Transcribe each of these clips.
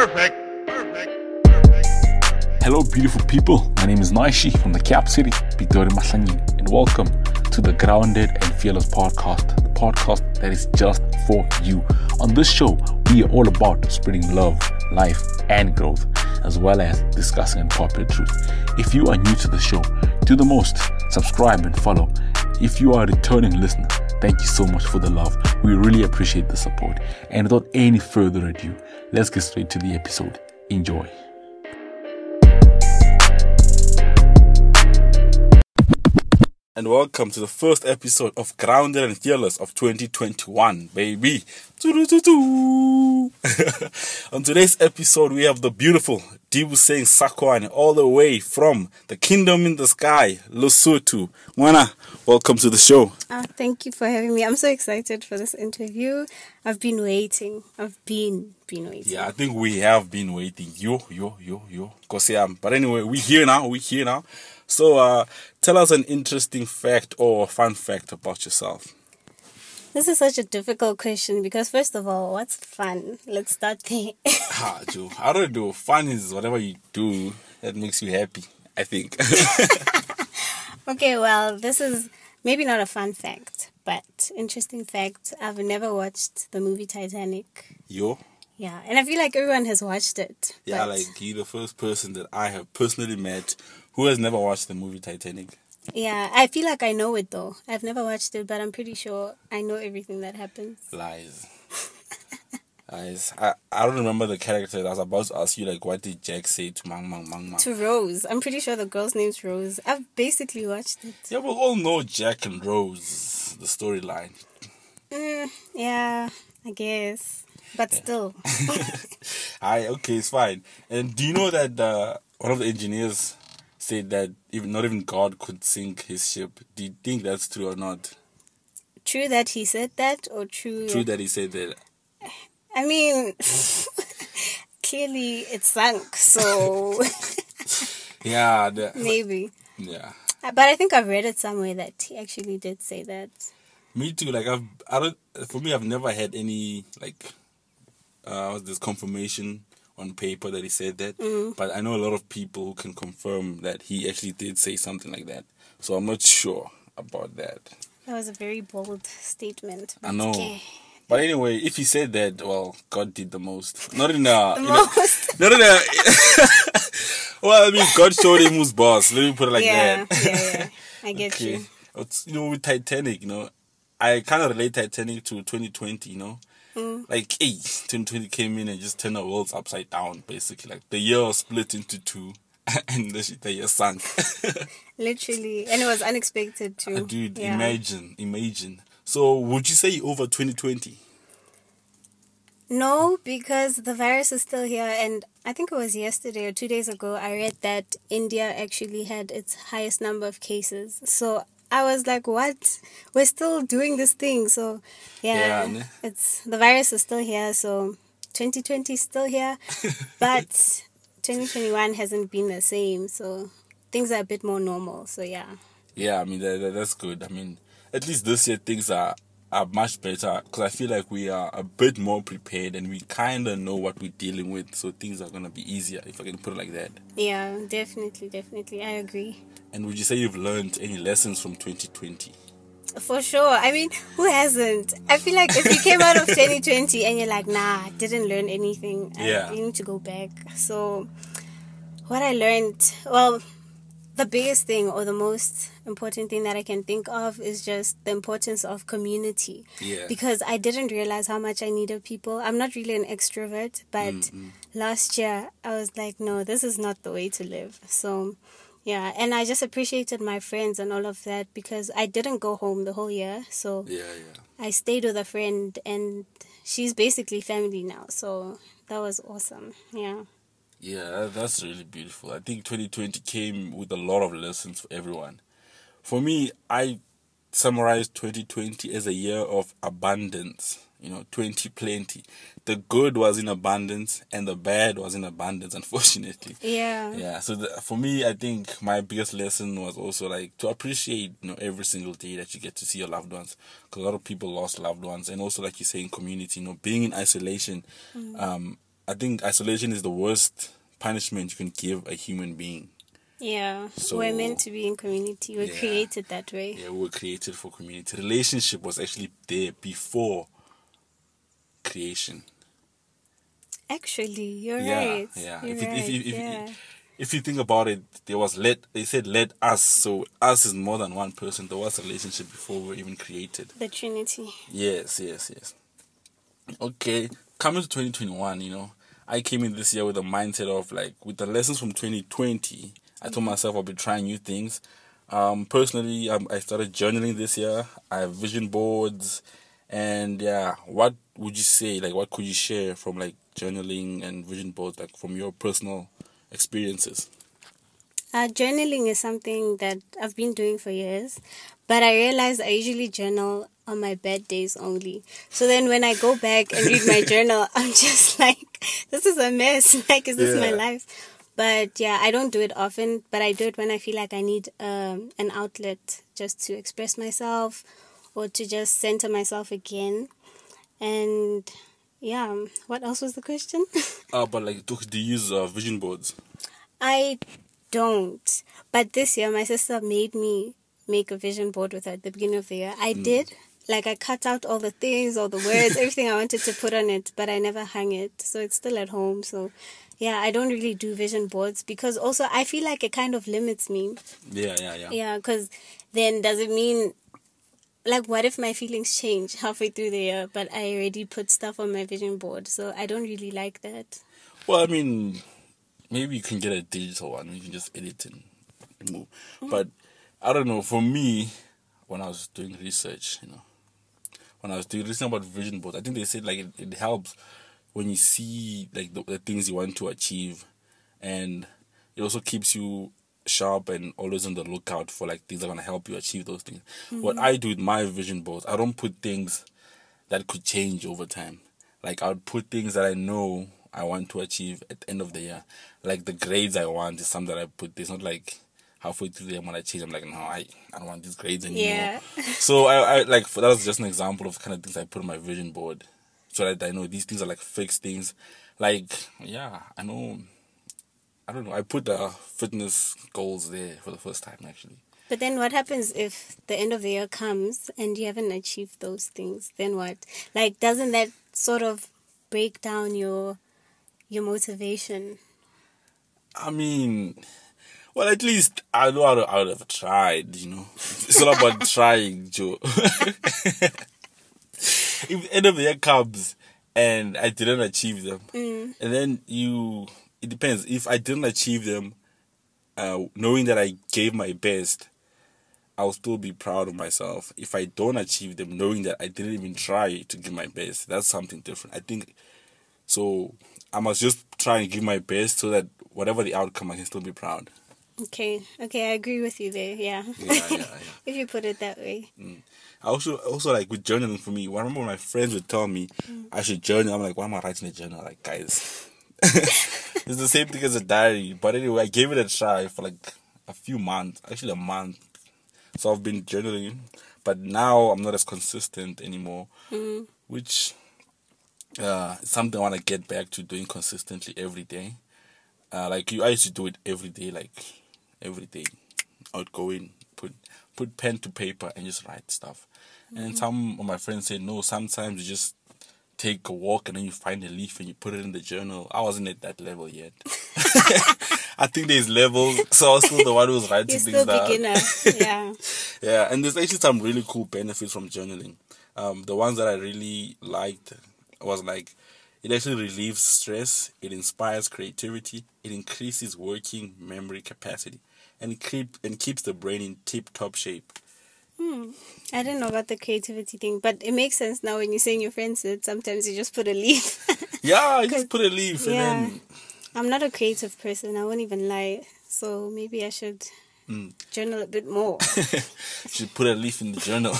Perfect. Perfect. Perfect. Hello, beautiful people. My name is Naishi from the Cap City, Pitori Maslanyi, and welcome to the Grounded and Fearless podcast, the podcast that is just for you. On this show, we are all about spreading love, life, and growth, as well as discussing unpopular truth. If you are new to the show, do the most, subscribe and follow. If you are a returning listener, thank you so much for the love. We really appreciate the support. And without any further ado, let's get straight to the episode. Enjoy. And welcome to the first episode of Grounded and Fearless of 2021, baby. On today's episode, we have the beautiful Dibuseng Sakwane all the way from the kingdom in the sky, Lesotho. Mwana, welcome to the show. Oh, thank you for having me. I'm so excited for this interview. I've been waiting. I've been been waiting. Yeah, I think we have been waiting. Yo, yo, yo, yo. Cause yeah, but anyway, we here now. We here now. So, uh, tell us an interesting fact or fun fact about yourself. This is such a difficult question because, first of all, what's fun? Let's start there. ah, Joe, I don't know. Fun is whatever you do that makes you happy, I think. okay, well, this is maybe not a fun fact, but interesting fact. I've never watched the movie Titanic. Yo? Yeah, and I feel like everyone has watched it. Yeah, like you're the first person that I have personally met who has never watched the movie Titanic? Yeah, I feel like I know it though. I've never watched it, but I'm pretty sure I know everything that happens. Lies. Lies. I, I don't remember the character. I was about to ask you, like, what did Jack say to Mang Mang Mang Mang? To Rose. I'm pretty sure the girl's name's Rose. I've basically watched it. Yeah, we all know Jack and Rose, the storyline. Mm, yeah, I guess. But still. I okay, it's fine. And do you know that uh, one of the engineers said that even not even God could sink his ship. Do you think that's true or not? True that he said that, or true? True that he said that. I mean, clearly it sank. So yeah, the, maybe. Yeah. But I think I've read it somewhere that he actually did say that. Me too. Like I've, I don't. For me, I've never had any like, uh, this confirmation on paper that he said that, mm. but I know a lot of people who can confirm that he actually did say something like that. So I'm not sure about that. That was a very bold statement. I know. Okay. But anyway, if he said that, well, God did the most. Not in a, in most. a not in a. well, I mean, God showed him who's boss. Let me put it like yeah, that. yeah, yeah. I get okay. you. It's, you know, with Titanic, you know, I kind of relate Titanic to 2020. You know, Mm. Like, hey, 2020 came in and just turned the world upside down, basically. Like, the year split into two, and the, the year sank. Literally. And it was unexpected, too. Uh, dude, yeah. imagine, imagine. So, would you say over 2020? No, because the virus is still here, and I think it was yesterday or two days ago. I read that India actually had its highest number of cases. So I was like, what? We're still doing this thing. So, yeah, yeah it's the virus is still here. So, 2020 is still here, but 2021 hasn't been the same. So, things are a bit more normal. So, yeah. Yeah, I mean, that, that's good. I mean, at least this year things are are much better because I feel like we are a bit more prepared and we kind of know what we're dealing with. So things are going to be easier if I can put it like that. Yeah, definitely, definitely. I agree. And would you say you've learned any lessons from 2020? For sure. I mean, who hasn't? I feel like if you came out of 2020 and you're like, nah, I didn't learn anything, yeah. you need to go back. So, what I learned, well, the biggest thing or the most important thing that I can think of is just the importance of community. Yeah. Because I didn't realize how much I needed people. I'm not really an extrovert, but mm-hmm. last year I was like, no, this is not the way to live. So, yeah, and I just appreciated my friends and all of that because I didn't go home the whole year. So yeah, yeah. I stayed with a friend and she's basically family now. So that was awesome. Yeah. Yeah, that's really beautiful. I think 2020 came with a lot of lessons for everyone. For me, I summarized 2020 as a year of abundance you know 20 plenty the good was in abundance and the bad was in abundance unfortunately yeah yeah so the, for me i think my biggest lesson was also like to appreciate you know every single day that you get to see your loved ones because a lot of people lost loved ones and also like you say in community you know being in isolation mm. um I think isolation is the worst punishment you can give a human being. Yeah. So- We're meant to be in community. We're Yeah. created that way. Yeah, we were created for community. Relationship was actually there before creation. Actually, you're yeah, right. yeah. You're if, right. if, if, yeah. if you think about it, there was let they said let us. So us is more than one person. There was a relationship before we were even created. the Trinity. Yes, yes, yes. Okay, coming to 2021, you know, I came in this year with a mindset of like, with the lessons from 2020, I told myself I'll be trying new things. Um, personally, um, I started journaling this year. I have vision boards, and yeah, what would you say? Like, what could you share from like journaling and vision boards, like from your personal experiences? Uh, journaling is something that I've been doing for years, but I realized I usually journal on my bad days only. So then when I go back and read my journal, I'm just like, this is a mess. Like, is this my life? But yeah, I don't do it often, but I do it when I feel like I need um, an outlet just to express myself or to just center myself again. And yeah, what else was the question? Uh, but like, do, you use uh, vision boards? I don't. But this year, my sister made me make a vision board with her at the beginning of the year. I did. Like, I cut out all the things, all the words, everything I wanted to put on it, but I never hung it. So it's still at home. So, yeah, I don't really do vision boards because also I feel like it kind of limits me. Yeah, yeah, yeah. Yeah, because then does it mean. Like, what if my feelings change halfway through the year, but I already put stuff on my vision board? So I don't really like that. Well, I mean, maybe you can get a digital one. You can just edit and remove. Mm-hmm. But I don't know. For me, when I was doing research, you know, when I was doing research about vision boards, I think they said like it, it helps when you see like the, the things you want to achieve, and it also keeps you sharp and always on the lookout for like things that are gonna help you achieve those things. What mm-hmm. I do with my vision boards, I don't put things that could change over time. Like I would put things that I know I want to achieve at the end of the year. Like the grades I want is something that I put. It's not like halfway through the year when I change, I'm like, no, I, I don't want these grades anymore. Yeah. so I, I like that was just an example of kind of things I put on my vision board, so that I know these things are like fixed things. Like yeah, I know. I don't know. I put the fitness goals there for the first time actually. But then what happens if the end of the year comes and you haven't achieved those things? Then what? Like doesn't that sort of break down your your motivation? I mean, well, at least I know I would, I would have tried, you know. It's all about trying, Joe. if end of the year comes and I didn't achieve them, and then you, it depends. If I didn't achieve them, uh, knowing that I gave my best, I'll still be proud of myself. If I don't achieve them, knowing that I didn't even try to give my best, that's something different. I think so. I must just try and give my best so that whatever the outcome, I can still be proud. Okay, okay, I agree with you there. Yeah, Yeah, yeah, yeah. if you put it that way. I also also like with journaling for me. I remember my friends would tell me I should journal. I'm like, why am I writing a journal? Like, guys, it's the same thing as a diary. But anyway, I gave it a try for like a few months, actually a month. So I've been journaling, but now I'm not as consistent anymore, which uh, is something I want to get back to doing consistently every day. Uh, like you, I used to do it every day, like every day. I would go in, put put pen to paper, and just write stuff. And some of my friends said, no, sometimes you just take a walk and then you find a leaf and you put it in the journal. I wasn't at that level yet. I think there's levels, so I was still the one who was writing You're things still down. beginner. yeah. Yeah, and there's actually some really cool benefits from journaling. Um, the ones that I really liked was like it actually relieves stress, it inspires creativity, it increases working memory capacity, and keep and keeps the brain in tip top shape. Hmm. I didn't know about the creativity thing, but it makes sense now when you're saying your friends did. Sometimes you just put a leaf. Yeah, I just put a leaf and Yeah. then I'm not a creative person. I won't even lie. So maybe I should Mm. journal a bit more. should put a leaf in the journal.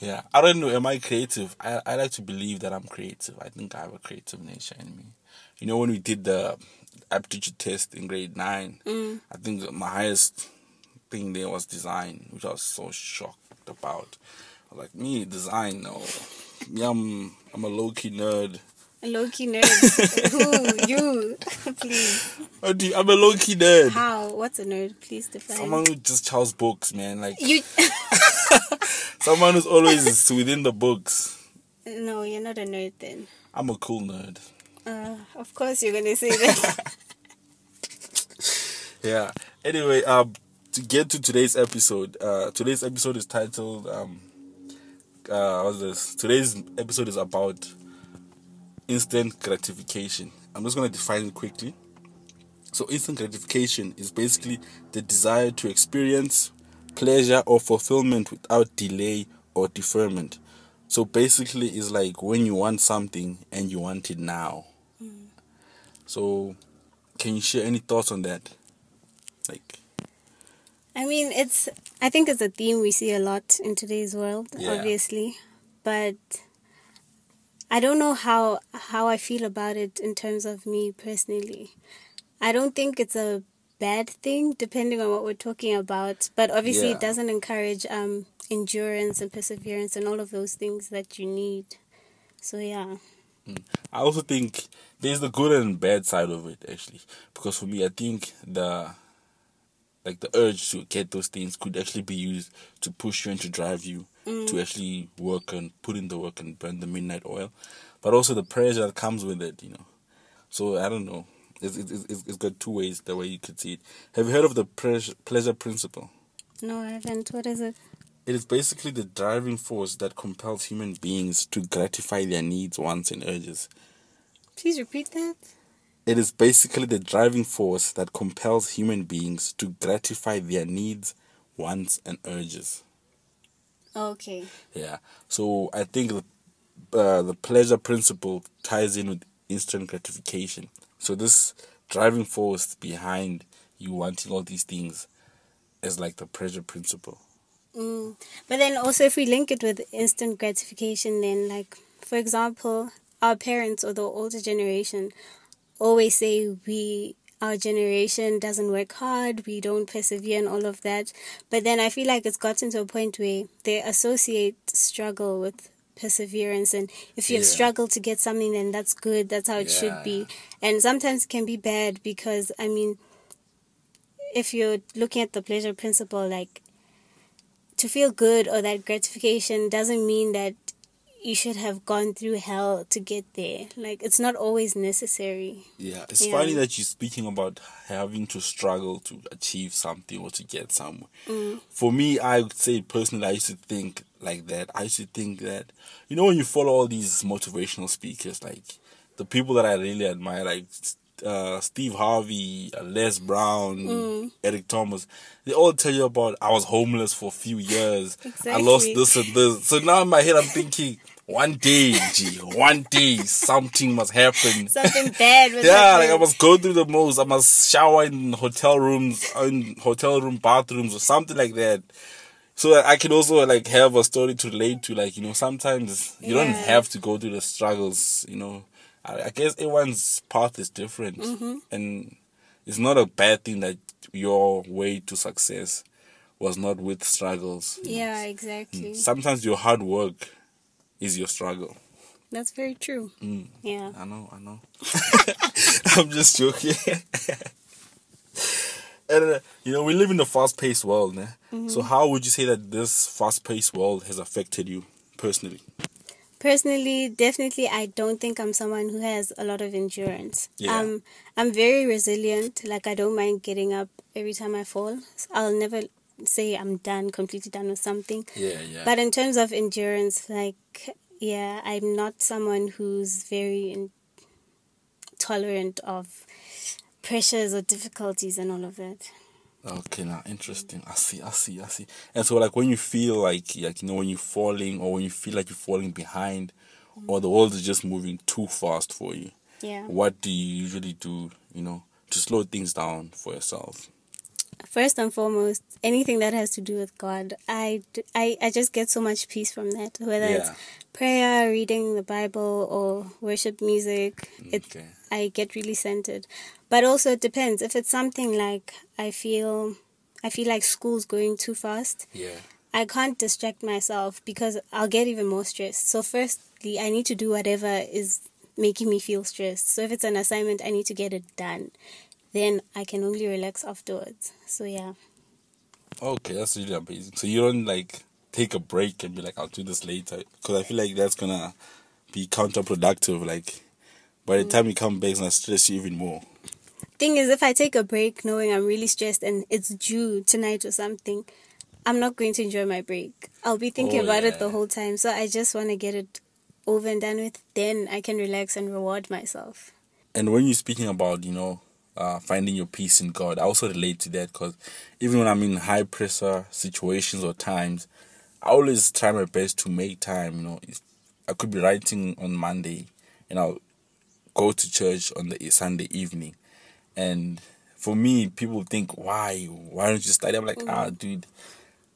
yeah, I don't know. Am I creative? I I like to believe that I'm creative. I think I have a creative nature in me. You know, when we did the aptitude test in grade nine, mm. I think my highest thing there was design, which I was so shocked about. I was like, me design, no. Me, I'm I'm a low key nerd. A low key nerd. Who? You. Please. Dude, I'm a low key nerd. How? What's a nerd? Please define. Someone who just chows books, man. Like You. someone who's always within the books. no, you're not a nerd then. I'm a cool nerd. Uh, of course you're gonna say that. Yeah. Anyway, um, to get to today's episode, uh, today's episode is titled um, uh, what's this? Today's episode is about instant gratification. I'm just gonna define it quickly. So, instant gratification is basically the desire to experience pleasure or fulfillment without delay or deferment. So, basically, it's like when you want something and you want it now. So, can you share any thoughts on that? Like, I mean, it's. I think it's a theme we see a lot in today's world, Yeah. obviously, but I don't know how how I feel about it in terms of me personally. I don't think it's a bad thing, depending on what we're talking about. But obviously, Yeah. it doesn't encourage um, endurance and perseverance and all of those things that you need. So yeah, I also think there's the good and bad side of it actually. Because for me I think the like the urge to get those things could actually be used to push you and to drive you mm. to actually work and put in the work and burn the midnight oil. But also the pressure that comes with it, you know. So I don't know. It's, it's, it's, it's got two ways the way you could see it. Have you heard of the pleasure, pleasure principle? no, I haven't. What is it? It is basically the driving force that compels human beings to gratify their needs, wants, and urges. Please repeat that. It is basically the driving force that compels human beings to gratify their needs, wants, and urges. Okay. Yeah. So I think the, uh, the pleasure principle ties in with instant gratification. So this driving force behind you wanting all these things is like the pleasure principle. Mm. But then also, if we link it with instant gratification, then, like, for example, our parents or the older generation always say we, our generation doesn't work hard, we don't persevere, and all of that. But then I feel like it's gotten to a point where they associate struggle with perseverance and if you've Yeah. struggled to get something then that's good that's how it should be and sometimes it can be bad because i mean if you're looking at the pleasure principle like to feel good or that gratification doesn't mean that you should have gone through hell to get there. Like it's not always necessary. Yeah, it's Yeah. funny that you're speaking about having to struggle to achieve something or to get somewhere. For me, I would say personally, I used to think like that. I used to think that, you know, when you follow all these motivational speakers, like the people that I really admire, like uh, Steve Harvey, uh, Les Brown, Eric Thomas, they all tell you about I was homeless for a few years. I lost this and this. So now in my head, I'm thinking, one day, G, one day something must happen. Something bad was Yeah, like I must go through the most. I must shower in hotel rooms, in hotel room bathrooms, or something like that. So that I can also like have a story to relate to. Like you know, sometimes you don't have to go through the struggles. You know, I, I guess everyone's path is different, Mm-hmm. and it's not a bad thing that your way to success was not with struggles. you know. Yeah, exactly. Sometimes your hard work is your struggle. That's very true. Mm. Yeah. I know, I know. I'm just joking. and uh, you know, we live in a fast-paced world, né? Mm-hmm. So how would you say that this fast-paced world has affected you personally? Personally, definitely, I don't think I'm someone who has a lot of endurance. Yeah. Um, I'm very resilient. Like I don't mind getting up every time I fall. I'll never say I'm done, completely done with something. Yeah, yeah. But in terms of endurance, like yeah, I'm not someone who's very in- tolerant of pressures or difficulties and all of that. Okay, now interesting. I see, I see, I see. And so, like, when you feel like, like you know, when you're falling, or when you feel like you're falling behind, or the world is just moving too fast for you, Yeah. what do you usually do? You know, to slow things down for yourself. First and foremost, anything that has to do with God, I, I, I just get so much peace from that. Whether it's prayer, reading the Bible, or worship music, it Okay. I get really centered. But also it depends. If it's something like I feel I feel like school's going too fast, Yeah. I can't distract myself because I'll get even more stressed. So firstly, I need to do whatever is making me feel stressed. So if it's an assignment, I need to get it done. Then I can only relax afterwards. So yeah. Okay, that's really amazing. So you don't like take a break and be like, I'll do this later, because I feel like that's gonna be counterproductive. Like by the mm. time you come back, it's gonna stress you even more. Thing is, if I take a break knowing I'm really stressed and it's due tonight or something, I'm not going to enjoy my break. I'll be thinking Oh, about it the whole time. So I just want to get it over and done with. Then I can relax and reward myself. And when you're speaking about, you know, uh, finding your peace in God, I also relate to that because even when I'm in high pressure situations or times, I always try my best to make time. You know, if I could be writing on Monday, and I'll go to church on the Sunday evening, and for me, people think, why, why don't you study? I'm like, ah, dude.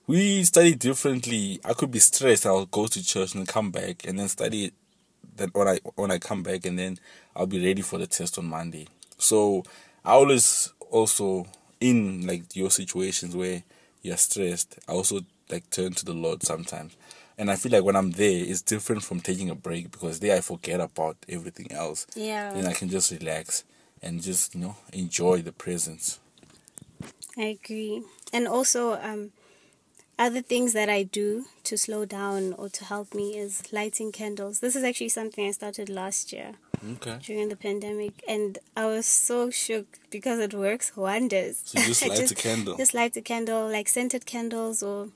We study differently. I could be stressed. I'll go to church and come back, and then study then when I when I come back and then I'll be ready for the test on Monday. So I always also in like your situations where you're stressed, I also like turn to the Lord sometimes. And I feel like when I'm there, it's different from taking a break because there I forget about everything else. Yeah. Then I can just relax and just, you know, enjoy the presence. I agree. And also, um, other things that I do to slow down or to help me is lighting candles. This is actually something I started last year Okay. during the pandemic, and I was so shook because it works wonders. So you just light a candle. Just light a candle, like scented candles or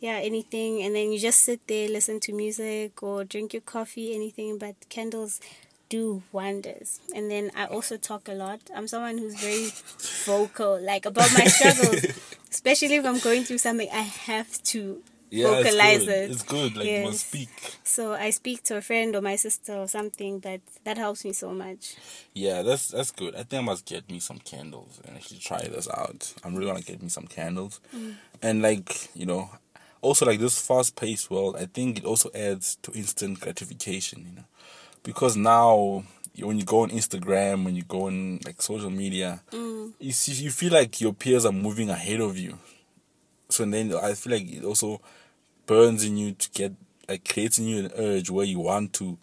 yeah, anything, and then you just sit there, listen to music or drink your coffee, anything. But candles do wonders. And then I also talk a lot. I'm someone who's very vocal, like about my struggles, especially if I'm going through something. I have to Yeah, it's vocalize good. it. It's good. Like you must speak. So I speak to a friend or my sister or something, but that helps me so much. Yeah, that's that's good. I think I must get me some candles and actually try this out. I'm really gonna get me some candles, mm. and like you know, also like this fast paced world. I think it also adds to instant gratification. You know, because now you- when you go on Instagram, when you go on like social media, mm. you see you feel like your peers are moving ahead of you. So then I feel like it also burns in you to get like creates in you an urge where you want to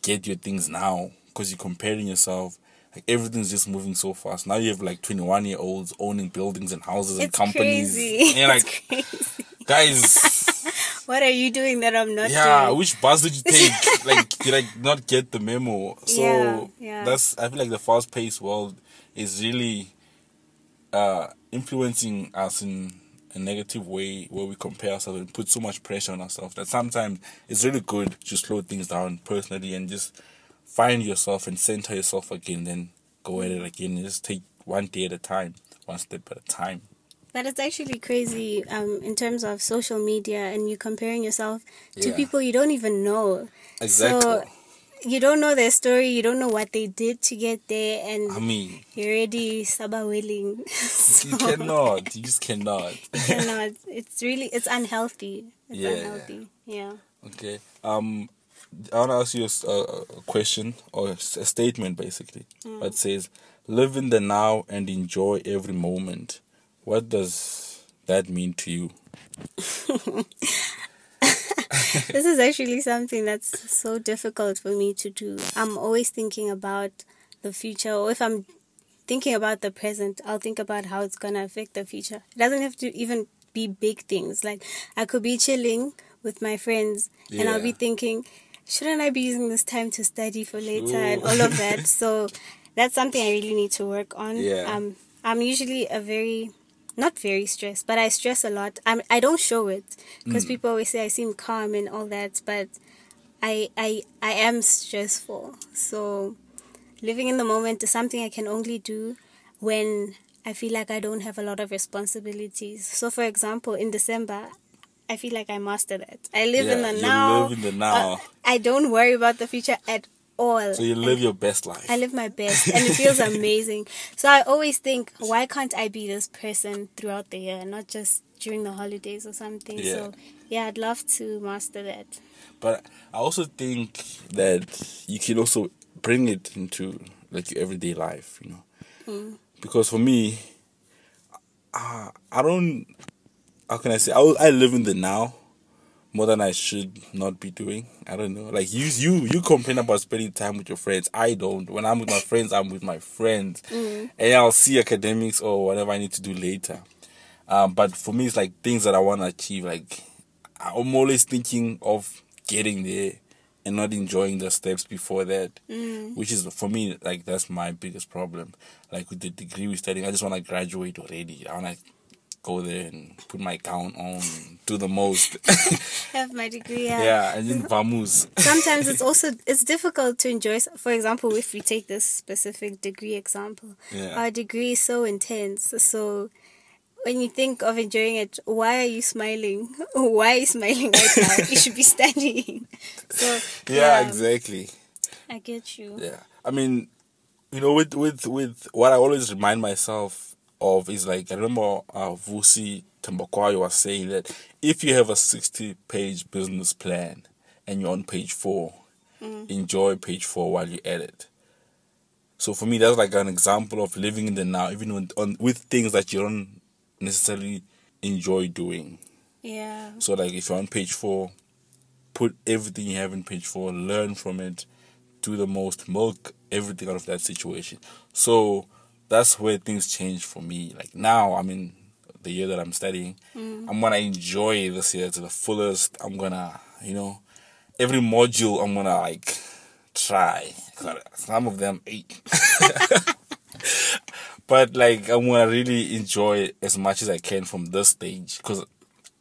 get your things now because you're comparing yourself. Like everything's just moving so fast. Now you have like 21 year olds owning buildings and houses and It's companies. crazy. And like, crazy. guys, What are you doing that I'm not yeah, doing? which bus did you take? like, you like not get the memo. So Yeah, yeah. that's I feel like the fast paced world is really uh influencing us in a negative way where we compare ourselves and put so much pressure on ourselves that sometimes it's really good to slow things down personally and just find yourself and center yourself again then go at it again and just take one day at a time one step at a time But it's actually crazy um, in terms of social media and you comparing yourself to Yeah. people you don't even know. exactly So you don't know their story, you don't know what they did to get there, and i mean you're already saba willing. you cannot you just cannot you cannot. It's really it's unhealthy. It's Yeah. unhealthy. Yeah. Okay. Um, I want to ask you a question or a statement, basically, that says, "Live in the now and enjoy every moment." What does that mean to you? this is actually something that's so difficult for me to do. I'm always thinking about the future, or if I'm thinking about the present, I'll think about how it's gonna affect the future. It doesn't have to even be big things. Like I could be chilling with my friends, and I'll be thinking, shouldn't I be using this time to study for later and all of that? so that's something I really need to work on. Yeah. Um, I'm usually a very not very stressed, but I stress a lot. I'm I don't show it because people always say I seem calm and all that, but I I I am stressful. So living in the moment is something I can only do when I feel like I don't have a lot of responsibilities. So for example, in December, I feel like I mastered it. I live in Yeah, the you now. live in the now. Uh, I don't worry about the future at all. So you live your best life. I live my best and it feels amazing. So I always think, why can't I be this person throughout the year, not just during the holidays or something? Yeah. So yeah, I'd love to master that. But I also think that you can also bring it into like your everyday life, you know. Because for me, uh, I don't. How can I say? I, I live in the now, more than I should not be doing. I don't know. Like you, you, you complain about spending time with your friends. I don't. When I'm with my friends, I'm with my friends, and I'll see academics or whatever I need to do later. Um, but for me, it's like things that I want to achieve. Like I'm always thinking of getting there and not enjoying the steps before that, which is for me like that's my biggest problem. Like with the degree we're studying, I just want to graduate already. I want to go there and put my gown on, do the most. Have my degree. Yeah. yeah, and then vamos. Sometimes it's also it's difficult to enjoy. For example, if we take this specific degree example, Yeah. our degree is so intense. So when you think of enjoying it, why are you smiling? Why are you smiling right now? you should be studying. So Yeah, exactly. I get you. Yeah, I mean, you know, with with with what I always remind myself of is like I remember uh, Vusi Thembekwayo was saying that if you have a sixty-page business plan and you're on page four, enjoy page four while you edit. So for me, that's like an example of living in the now, even on with things that you don't necessarily enjoy doing. Yeah. So like if you're on page four, put everything you have in page four, learn from it, do the most, milk everything out of that situation. So that's where things change for me. Like now I'm in the year that I'm studying. Mm. I'm gonna enjoy this year to the fullest. I'm gonna, you know, every module I'm gonna like try. Some of them eight. but like I'm gonna really enjoy as much as I can from this stage because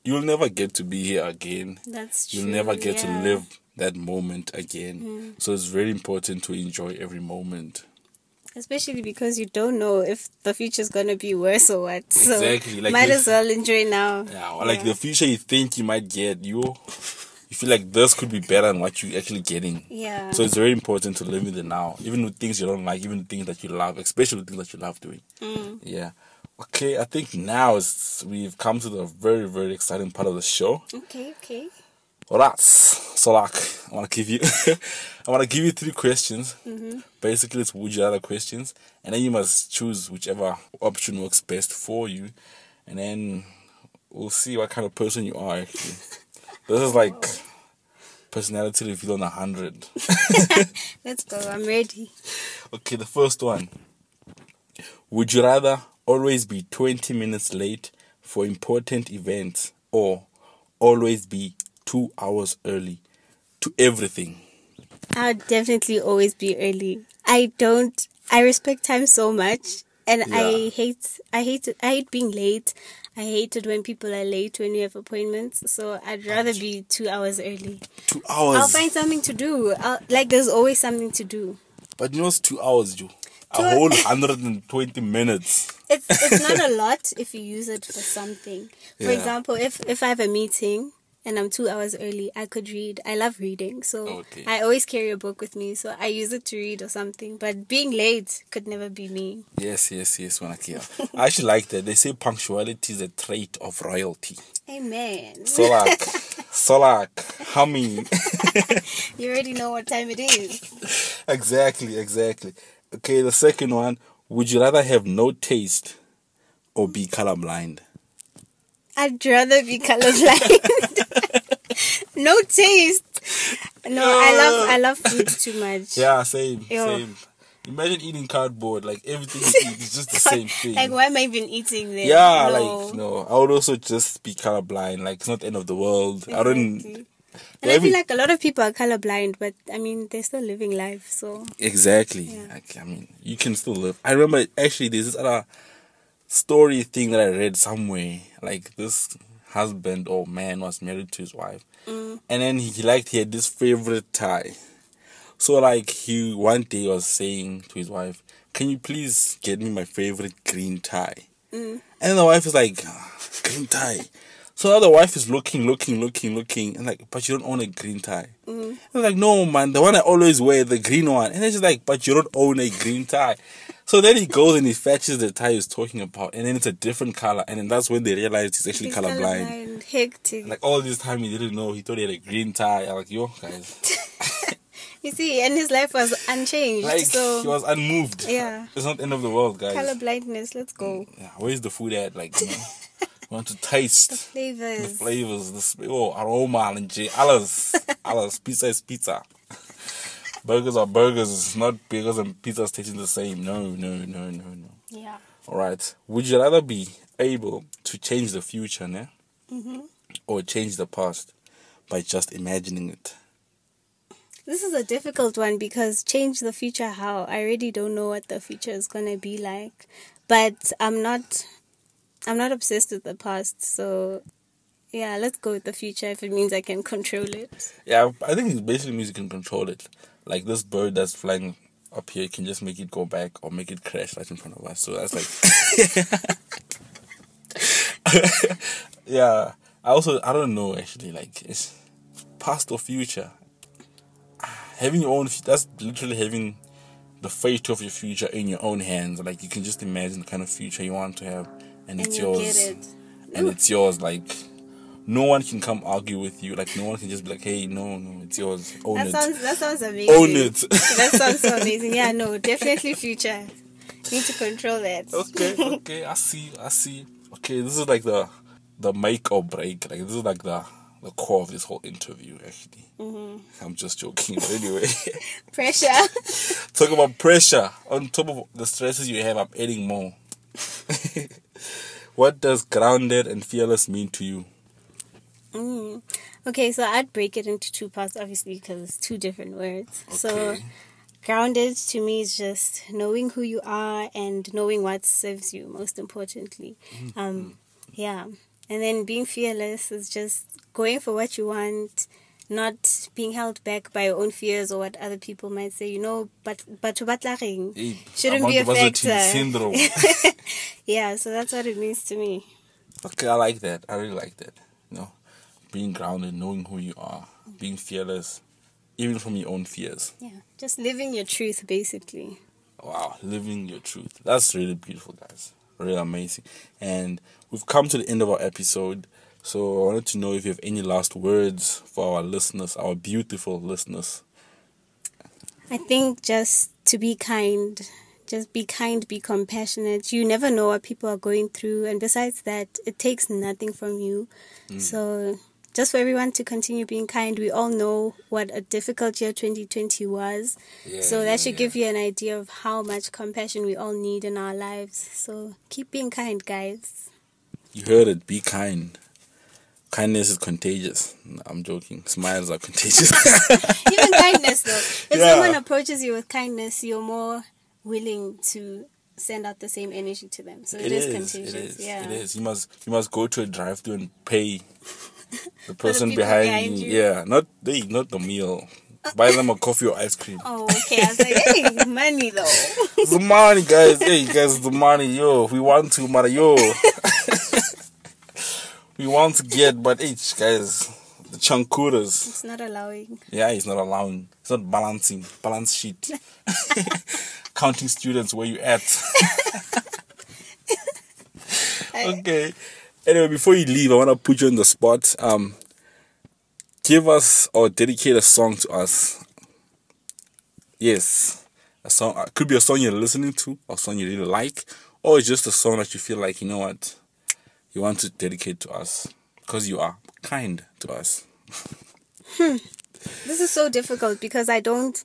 you'll never get to be here again. That's true. You'll never get yeah. to live that moment again. Mm. So it's very important to enjoy every moment. Especially because you don't know if the future is gonna be worse or what. So Exactly, like might as well enjoy now. Yeah, like the future you think you might get, you you feel like this could be better than what you're actually getting. Yeah. So it's very important to live in the now, even with things you don't like, even things that you love, especially with things that you love doing. Mm. Yeah. Okay, I think now is we've come to the very very exciting part of the show. Okay, okay. Alright, so like I want to give you, I want to give you three questions. Mm-hmm. Basically, it's would you rather questions, and then you must choose whichever option works best for you, and then we'll see what kind of person you are. Actually, this is like personality reveal on a hundred. Let's go. I'm ready. Okay, the first one. Would you rather always be 20 minutes late for important events or always be two hours early to everything? I'll definitely always be early. I don't. I respect time so much, and I hate. I hate. I hate being late. I hate it when people are late when you have appointments. So I'd rather be two hours early. Two hours. I'll find something to do. I'll, like there's always something to do. but you know, it's two hours, Joe. A Two- whole 120 minutes. It's it's not a lot if you use it for something. For Yeah. example, if if I have a meeting and I'm two hours early, I could read. I love reading, so Okay. I always carry a book with me. So I use it to read or something. But being late could never be me. Yes, yes, yes, Wanakia. I actually like that. They say punctuality is a trait of royalty. Amen. So like, so humming. You already know what time it is. exactly, exactly. Okay, the second one. Would you rather have no taste or be colorblind? I'd rather be colorblind. no taste. No, I love I love food too much. Yeah, same, same. Imagine eating cardboard. Like everything you eat is just the same thing. Like why am I even eating this? yeah, no. like no. I would also just be colorblind. Like it's not the end of the world. I don't. Exactly. And I feel like a lot of people are colorblind, but I mean they're still living life. So Exactly. Like, I mean, you can still live. I remember actually there's this other story thing that I read somewhere. Like this husband or man was married to his wife, and then he liked he had this favorite tie. So like he one day was saying to his wife, "Can you please get me my favorite green tie?" And then the wife is like, "Ah, "Green tie." So now the wife is looking, looking, looking, looking, and like, but you don't own a green tie. Mm. And I'm like, no, man, the one I always wear, the green one. And it's just like, but you don't own a green tie. So then he goes and he fetches the tie he's talking about, and then it's a different color, and then that's when they realize he's actually he's colorblind. colorblind. Hectic. Like all this time he didn't know, he thought he had a green tie. I'm like, yo, guys, you see, and his life was unchanged. like so he was unmoved. Yeah. it's not the end of the world, guys. color blindness. Let's go. yeah, where's the food at? Like, you know, want to taste the Flavors. the flavors, the sp- oh, aroma, and j- alles, alles. Pizza is pizza. burgers are burgers. It's Not burgers and pizzas tasting the same. No, no, no, no, no. Yeah. All right. Would you rather be able to change the future, ne? Mm-hmm. or change the past by just imagining it? This is a difficult one because change the future how? I really don't know what the future is gonna be like. But I'm not I'm not obsessed with the past, so yeah, let's go with the future if it means I can control it. Yeah, I think basically means you can control it. Like this bird that's flying up here, can just make it go back or make it crash right in front of us. So that's like, yeah. I also I don't know actually. Like it's past or future. Having your own that's literally having the fate of your future in your own hands. Like you can just imagine the kind of future you want to have, and, And it's you yours. it. And it's yours. Like no one can come argue with you. Like no one can just be like, "Hey, no, no, it's yours. Own That it." sounds that sounds amazing. Own it. that sounds so amazing. Yeah, no, definitely future. Need to control that. okay, okay, I see, I see. Okay, this is like the the make or break. Like this is like the the core of this whole interview. Actually, Mm-hmm. I'm just joking. But anyway, Pressure. talk about pressure. On top of the stresses you have, I'm adding more. what does grounded and fearless mean to you? Mm. Okay, so I'd break it into two parts, obviously, because it's two different words. So, grounded to me is just knowing who you are and knowing what serves you, most importantly. Mm-hmm. Um, yeah. And then being fearless is just going for what you want, not being held back by your own fears or what other people might say. You know, but but to batlaring Hey, shouldn't be a factor. Syndrome. Yeah, so that's what it means to me. Okay, I like that. I really like that. You know, being grounded, knowing who you are, being fearless, even from your own fears. Yeah, just living your truth, basically. Wow, living your truth. That's really beautiful, guys. Really amazing. And we've come to the end of our episode. So I wanted to know if you have any last words for our listeners, our beautiful listeners. I think just to be kind, just be kind, be compassionate. You never know what people are going through, and besides that, it takes nothing from you. Mm. So, just for everyone to continue being kind, we all know what a difficult year 2020 was. Yeah, so, that yeah, should yeah. give you an idea of how much compassion we all need in our lives. So, keep being kind, guys. You heard it. Be kind. Kindness is contagious. No, I'm joking. Smiles are contagious. Even kindness, though. If Yeah. someone approaches you with kindness, you're more willing to send out the same energy to them. So It is, is. contagious. It is. yeah. It is. You must. You must go to a drive-through and pay the person people behind, behind you. you. Yeah, not they, not the meal. Buy them a coffee or ice cream. Oh, okay. I was like, hey, money though. The money, guys. Hey, guys, the money. Yo, we want to, mother. Yo, we want to get, but each guys, the chunkuras. It's not allowing. Yeah, it's not allowing. It's not balancing. Balance sheet. Counting students where you at. okay. Anyway, before you leave, I want to put you on the spot. Um, give us or dedicate a song to us. Yes, a song. uh, Could be a song you're listening to, or a song you really like, or just a song that you feel like you know what you want to dedicate to us because you are kind to us. Hmm. This is so difficult because I don't.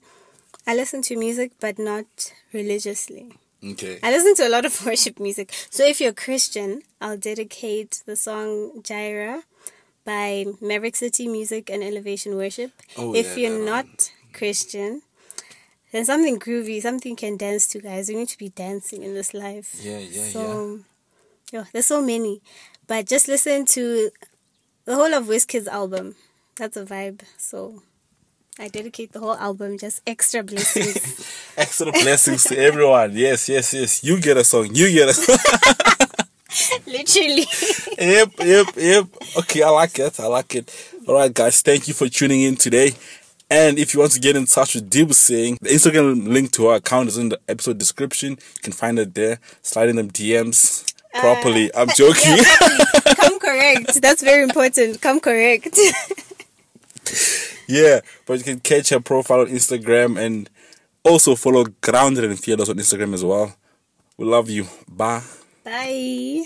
I listen to music, but not religiously. Okay. I listen to a lot of worship music. So if you're Christian, I'll dedicate the song Jireh by Maverick City Music and Elevation Worship. Oh, if yeah, you're not Christian, then something groovy, something you can dance to, guys. We need to be dancing in this life. Yeah, yeah, so, yeah. Oh, there's so many. But just listen to the whole of Wizkid's album. That's a vibe. So I dedicate the whole album, just extra blessings. Extra blessings to everyone. Yes, yes, yes. You get a song. You get a song. Literally. yep, yep, yep. Okay, I like it. I like it. All right, guys. Thank you for tuning in today. And if you want to get in touch with Dib Singh, the Instagram link to our account is in the episode description. You can find it there. Slide in them DMs properly. Uh, I'm joking. Yeah, properly. Come correct. That's very important. Come correct. yeah, but you can catch her profile on Instagram and also follow Grounded and Fearless on Instagram as well. We love you. Bye. Bye.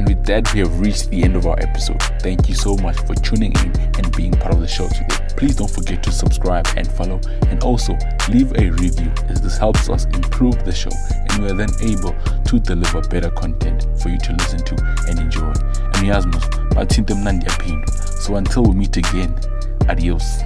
And with that, we have reached the end of our episode. Thank you so much for tuning in and being part of the show today. Please don't forget to subscribe and follow, and also leave a review as this helps us improve the show and we are then able to deliver better content for you to listen to and enjoy. And Yasmus, so until we meet again, adios.